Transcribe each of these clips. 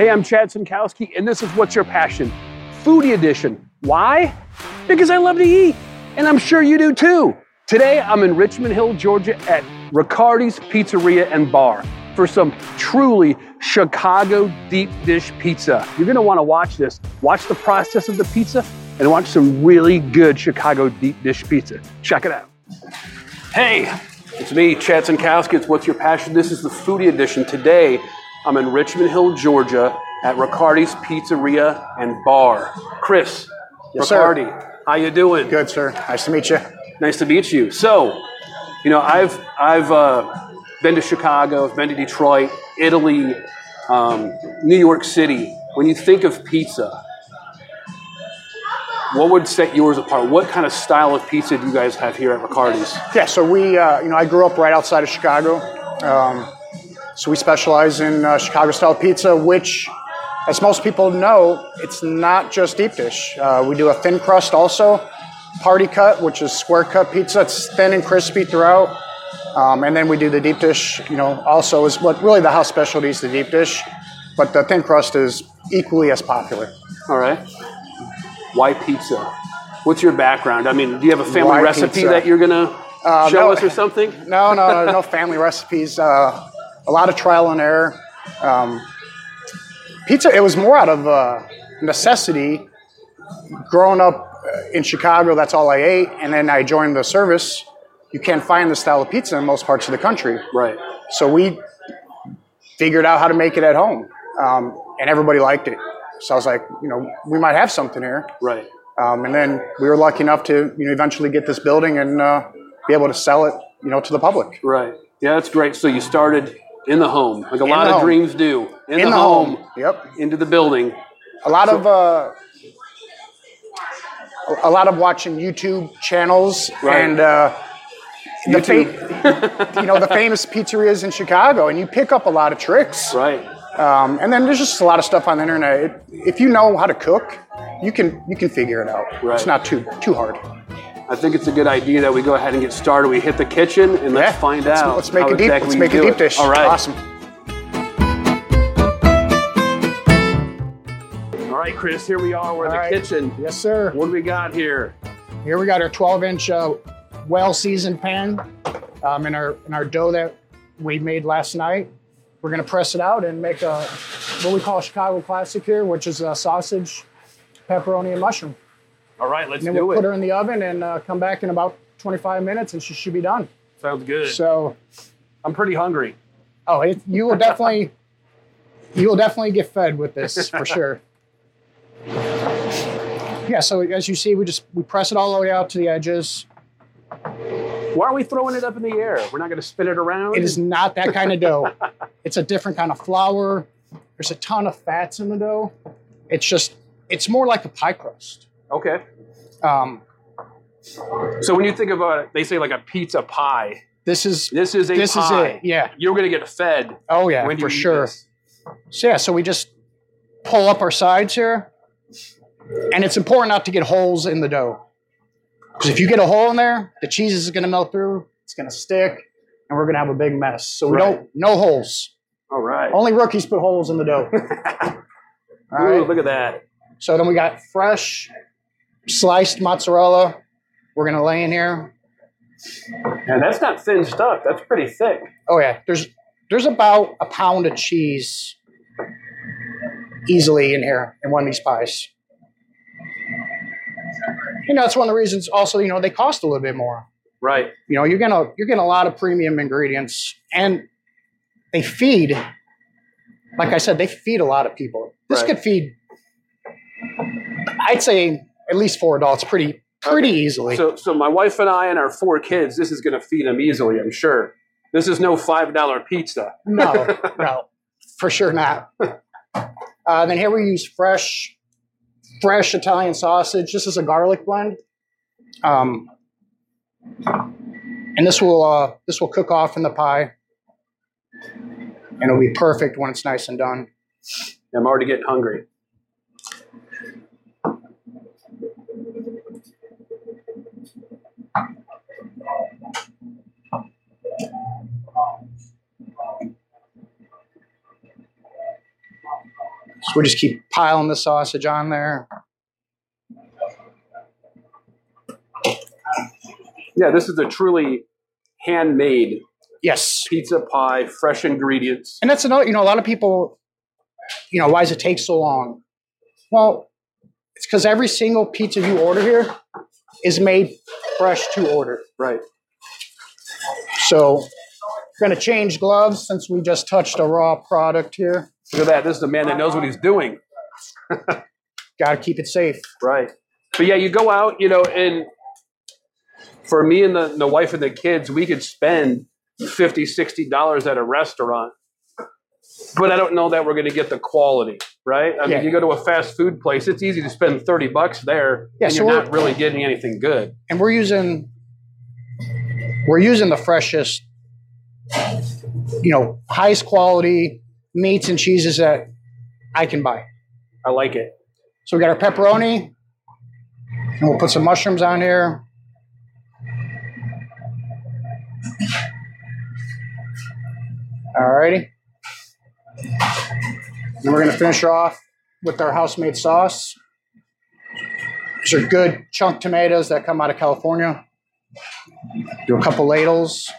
Hey, I'm Chad Sinkowski, and this is What's Your Passion? Foodie Edition. Why? Because I love to eat, and I'm sure you do too. Today, I'm in Richmond Hill, Georgia at Ricciardi's Pizzeria and Bar for some truly Chicago deep dish pizza. You're gonna wanna watch this. Watch the process of the pizza and watch some really good Chicago deep dish pizza. Check it out. Hey, it's me, Chad Sinkowski. It's What's Your Passion? This is the Foodie Edition. Today, I'm in Richmond Hill, Georgia at Ricciardi's Pizzeria and Bar. Chris, Yes, sir. Ricciardi, how you doing? Good, sir. Nice to meet you. Nice to meet you. So, you know, I've I've uh, been to Chicago, I've been to Detroit, Italy, um, New York City. When you think of pizza, what would set yours apart? What kind of style of pizza do you guys have here at Ricciardi's? Yeah, so we, uh, you know, I grew up right outside of Chicago. Um, so we specialize in uh, Chicago style pizza, which, as most people know, it's not just deep dish. Uh, we do a thin crust also, party cut, which is square cut pizza. It's thin and crispy throughout. Um, and then we do the deep dish, you know, also is what really the house specialty is the deep dish, but the thin crust is equally as popular. All right. Why pizza? What's your background? I mean, do you have a family Why recipe pizza? that you're gonna show no. us or something? No, no, no, no family recipes. Uh, a lot of trial and error. Um, pizza. It was more out of uh, necessity. Growing up uh, in Chicago, that's all I ate, and then I joined the service. You can't find this style of pizza in most parts of the country, Right. so we figured out how to make it at home, um, and everybody liked it. So I was like, you know, we might have something here. Right. Um, and then we were lucky enough to, you know, eventually get this building and uh, be able to sell it, you know, to the public. Right. Yeah, that's great. So you started in the home, like a lot of home. dreams do. In, In the, the home, home. Yep. into the building. a lot of uh, a lot of watching YouTube channels Right. and uh, the YouTube. fa- you know the famous pizzerias in Chicago, and you pick up a lot of tricks. Right. Um, and then there's just a lot of stuff on the internet. It, if you know how to cook, you can you can figure it out. Right. It's not too too hard. I think it's a good idea that we go ahead and get started. We hit the kitchen and let's Yeah, find let's- out. Let's make a deep. exactly Let's make a deep it. dish. All right. Awesome. All right, Chris. Here we are. We're in the right. kitchen. Yes, sir. What do we got here? Here we got our 12 inch uh, well seasoned pan um, in our in our dough that we made last night. We're gonna press it out and make a what we call a Chicago classic here, which is a sausage, pepperoni, and mushroom. All right, let's And then do we'll it. put her in the oven and uh, come back in about 25 minutes, and she should be done. Sounds good. So, I'm pretty hungry. oh, it, you will definitely you will definitely get fed with this for sure. Yeah. So as you see, we just we press it all the way out to the edges. Why are we throwing it up in the air? We're not going to spin it around. It is not that kind of dough. It's a different kind of flour. There's a ton of fats in the dough. It's just, it's more like a pie crust. Okay. Um, So when you think of a, they say like a pizza pie. this is, This is a this is pie. it. Yeah. You're going to get fed Oh yeah, when you for eat sure. this. So yeah, so we just pull up our sides here, and it's important not to get holes in the dough. Because if you get a hole in there, the cheese is going to melt through. It's going to stick, and we're going to have a big mess. So we Right. don't, no holes. All right. Only rookies put holes in the dough. All Ooh, right. look at that. So then we got fresh sliced mozzarella. We're gonna lay in here. And that's not thin stuff. That's pretty thick. Oh yeah, there's there's about a pound of cheese easily in here in one of these pies. You know, that's one of the reasons. Also, you know, they cost a little bit more. Right. You know, you're gonna you're getting a lot of premium ingredients, and they feed. Like I said, they feed a lot of people. This Right. could feed. I'd say at least four adults pretty pretty easily. So, so my wife and I and our four kids, this is going to feed them easily, I'm sure. This is no five dollar pizza. No, no, for sure not. Uh, then here we use fresh, fresh Italian sausage. This is a garlic blend, um, and this will uh, this will cook off in the pie, and it'll be perfect when it's nice and done. I'm already getting hungry. So we just keep piling the sausage on there. Yeah, this is a truly handmade Yes. pizza pie, fresh ingredients. And that's another, you know, a lot of people, you know, why does it take so long? Well, it's because every single pizza you order here is made fresh to order. Right. So, going to change gloves since we just touched a raw product here. Look at that. This is a man that knows what he's doing. Got to keep it safe. Right. But yeah, you go out, you know, and for me and the, the wife and the kids, we could spend 50 $60 at a restaurant. But I don't know that we're going to get the quality, right? I Yeah. mean, you go to a fast food place, it's easy to spend 30 bucks there Yeah, and so you're not really getting anything good. And we're using we're using the freshest you know, highest quality meats and cheeses that I can buy. I like it. So we got our pepperoni, and we'll put some mushrooms on here. Alrighty. And we're gonna finish off with our house-made sauce. These are good chunk tomatoes that come out of California. Do a couple ladles.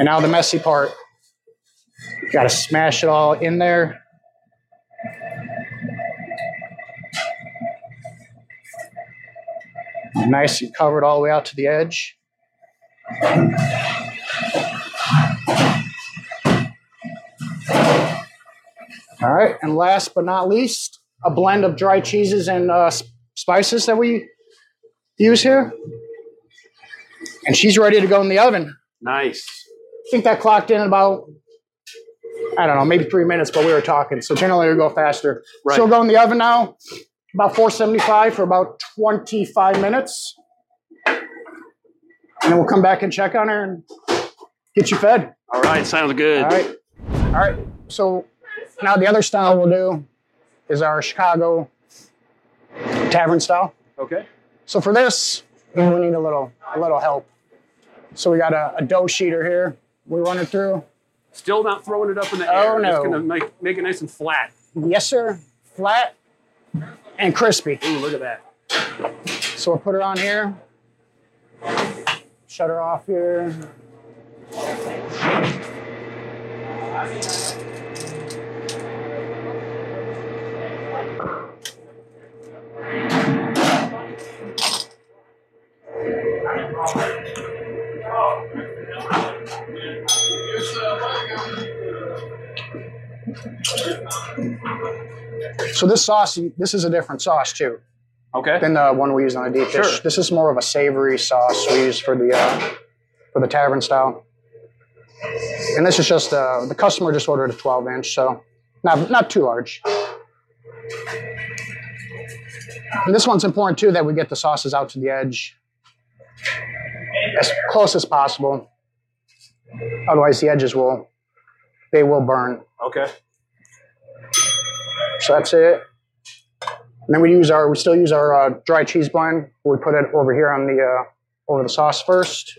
And now the messy part. Got to smash it all in there. Nice and covered all the way out to the edge. All right, and last but not least, a blend of dry cheeses and uh, spices that we use here. And she's ready to go in the oven. Nice. I think that clocked in about, I don't know, maybe three minutes, but we were talking. So generally we go faster. Right. So we'll go in the oven now, about 475 for about 25 minutes. And then we'll come back and check on her and get you fed. All right, sounds good. All right. All right. So now the other style we'll do is our Chicago tavern style. Okay. So for this, we need a little a little help. So we got a, a dough sheeter here. We run it through. Still not throwing it up in the Oh, air. Just no. going to make, make it nice and flat. Yes, sir. Flat and crispy. Ooh, look at that. So we'll put her on here. Shut her off here. So this sauce, this is a different sauce too. Okay. than the one we use on a deep dish. Sure. This is more of a savory sauce we use for the uh, for the tavern style. And this is just uh, the customer just ordered a 12 inch, so not not too large. And this one's important too that we get the sauces out to the edge as close as possible. Otherwise, the edges will they will burn. Okay. So that's it. And then we use our, we still use our uh, dry cheese blend. We put it over here on the, uh, over the sauce first.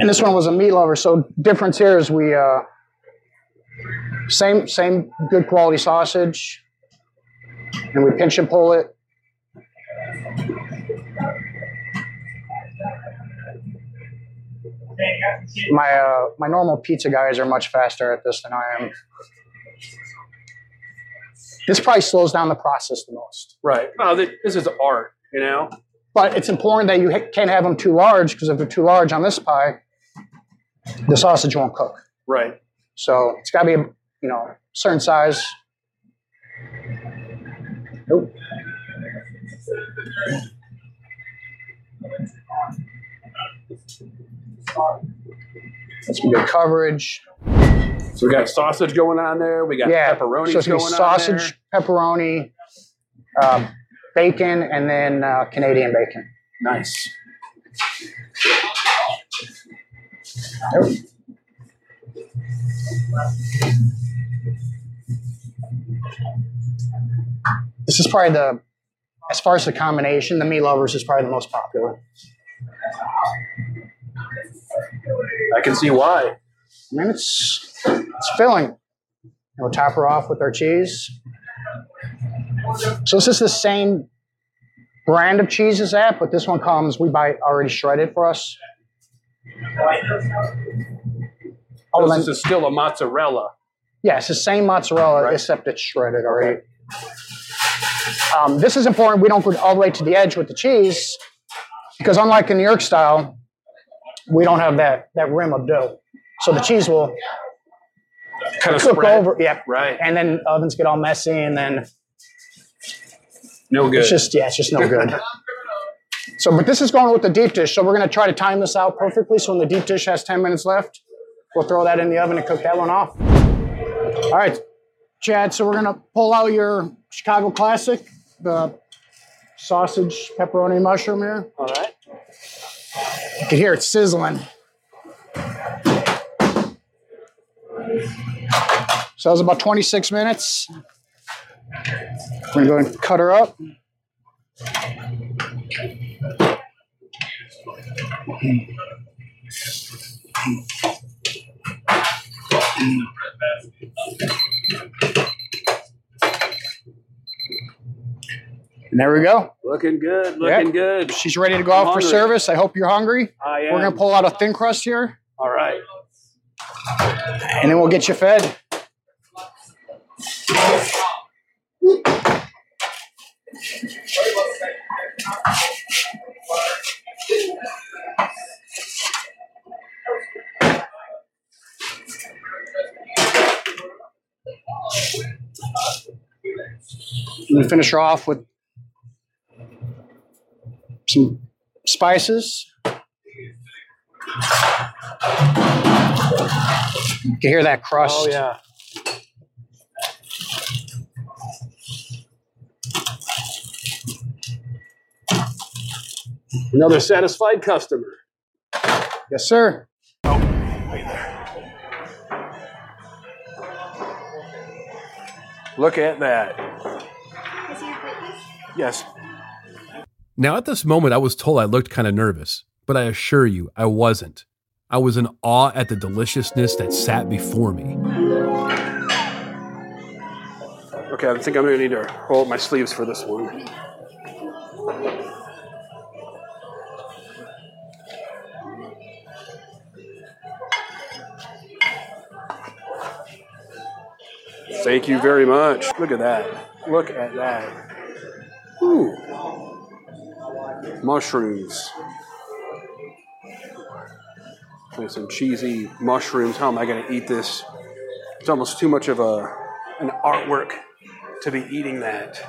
And this one was a meat lover. So difference here is we, uh, same, same good quality sausage. And we pinch and pull it. My, uh, my normal pizza guys are much faster at this than I am. This probably slows down the process the most. Right. Well, this is art, you know? But it's important that you ha- can't have them too large because if they're too large on this pie, the sausage won't cook. Right. So it's got to be a you know certain size. Nope. That's some good coverage. So we got sausage going on there. We got yeah, pepperoni so going sausage, on there. pepperoni, uh, bacon, and then uh, Canadian bacon. Nice. This is probably the, as far as the combination, the meat lovers is probably the most popular. I can see why. I mean, it's it's filling. And we'll top her off with our cheese. So this is the same brand of cheese as that, but this one comes, we buy it already shredded for us. Oh, this is still a mozzarella. yeah, it's the same mozzarella, Right. except it's shredded already. Um, this is important. We don't go all the way to the edge with the cheese, because unlike in New York style, we don't have that, that rim of dough. So the cheese will Kind of cook spread. over, yeah, Right. and then ovens get all messy, and then No good. It's just yeah, it's just no good. so, but this is going with the deep dish. So we're going to try to time this out perfectly. So when the deep dish has 10 minutes left, we'll throw that in the oven and cook that one off. All right, Chad. So we're going to pull out your Chicago classic, the sausage pepperoni mushroom here. All right. You can hear it sizzling. So that was about 26 minutes. We're gonna go and cut her up. And there we go. Looking good. Looking Yep. good. She's ready to go out for service. I hope you're hungry. I am. We're gonna pull out a thin crust here, All right. And then we'll get you fed. And then finish her off with some spices. You can hear that crust. Oh yeah. Another satisfied customer. Yes, sir. Look at that. Yes. Now, at this moment, I was told I looked kind of nervous, but I assure you, I wasn't. I was in awe at the deliciousness that sat before me. Okay, I think I'm gonna need to roll up my sleeves for this one. Thank you very much. Look at that. Look at that. Ooh. Mushrooms. Some cheesy mushrooms. How am I going to eat this? It's almost too much of a an artwork to be eating that.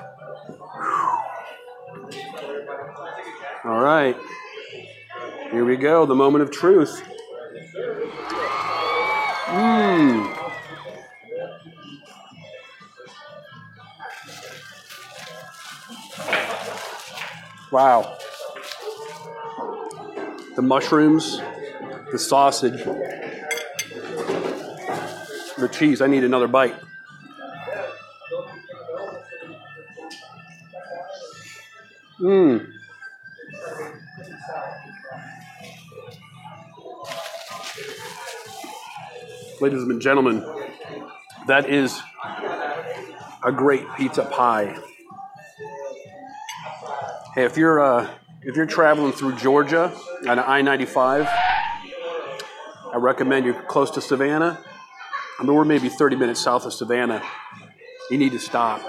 All right. Here we go. The moment of truth. Mmm. Wow. The mushrooms, the sausage, the cheese. I need another bite. Mmm. Ladies and gentlemen, that is a great pizza pie. Hey, if you're uh, if you're traveling through Georgia on I-95, I recommend you're close to Savannah. I mean, we're maybe 30 minutes south of Savannah. You need to stop.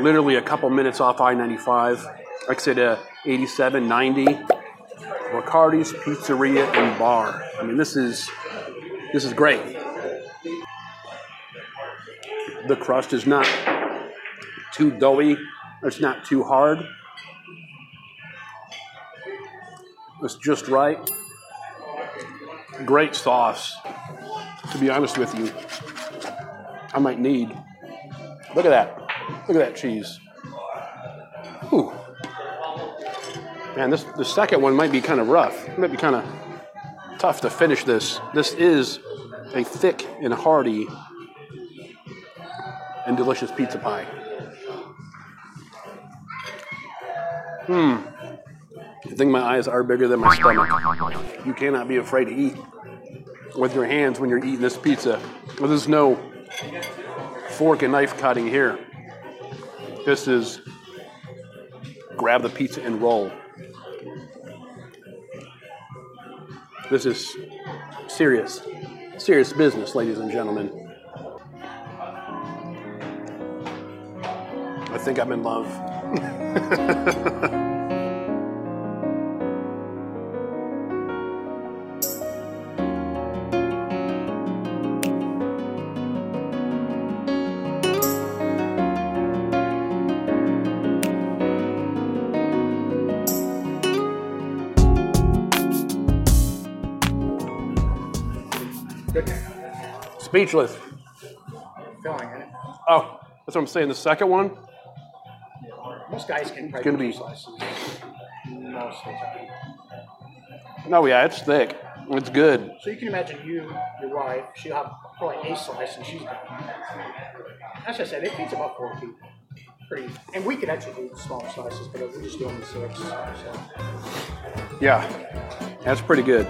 Literally a couple minutes off I-95, like I said, uh, 87, 90. Ricciardi's Pizzeria and Bar. I mean, this is this is great. The crust is not too doughy. It's not too hard. It's just right. Great sauce. To be honest with you, I might need. Look at that. Look at that cheese. Ooh. Man, this the second one might be kind of rough. It might be kind of tough to finish this. This is a thick and hearty and delicious pizza pie. Hmm. Think my eyes are bigger than my stomach. You cannot be afraid to eat with your hands when you're eating this pizza. Well, there's no fork and knife cutting here. This is grab the pizza and roll. This is serious, serious business, ladies and gentlemen. I think I'm in love. Speechless. Filling it. Oh, that's what I'm saying. The second one, Most guys can probably gonna be- most of the time. no, yeah, it's thick. It's good. So you can imagine you, your wife, she'll have probably a slice and she's. As I said, it feeds about four people. Pretty, and we could actually do smaller slices, but we're just doing the six. So. Yeah, that's pretty good.